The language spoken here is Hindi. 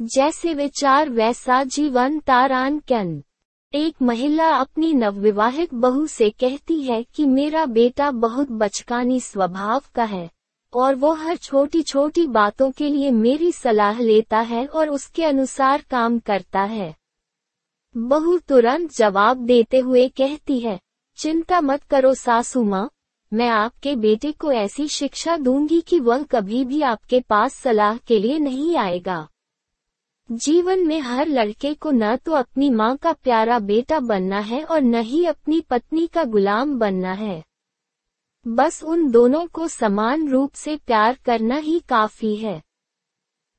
जैसे विचार वैसा जीवन तारान कैन। एक महिला अपनी नवविवाहित बहू से कहती है कि मेरा बेटा बहुत बचकानी स्वभाव का है, और वो हर छोटी छोटी बातों के लिए मेरी सलाह लेता है और उसके अनुसार काम करता है। बहू तुरंत जवाब देते हुए कहती है, चिंता मत करो सासू माँ, मैं आपके बेटे को ऐसी शिक्षा दूँगी कि वह कभी भी आपके पास सलाह के लिए नहीं आएगा। जीवन में हर लड़के को न तो अपनी माँ का प्यारा बेटा बनना है और न ही अपनी पत्नी का गुलाम बनना है। बस उन दोनों को समान रूप से प्यार करना ही काफ़ी है।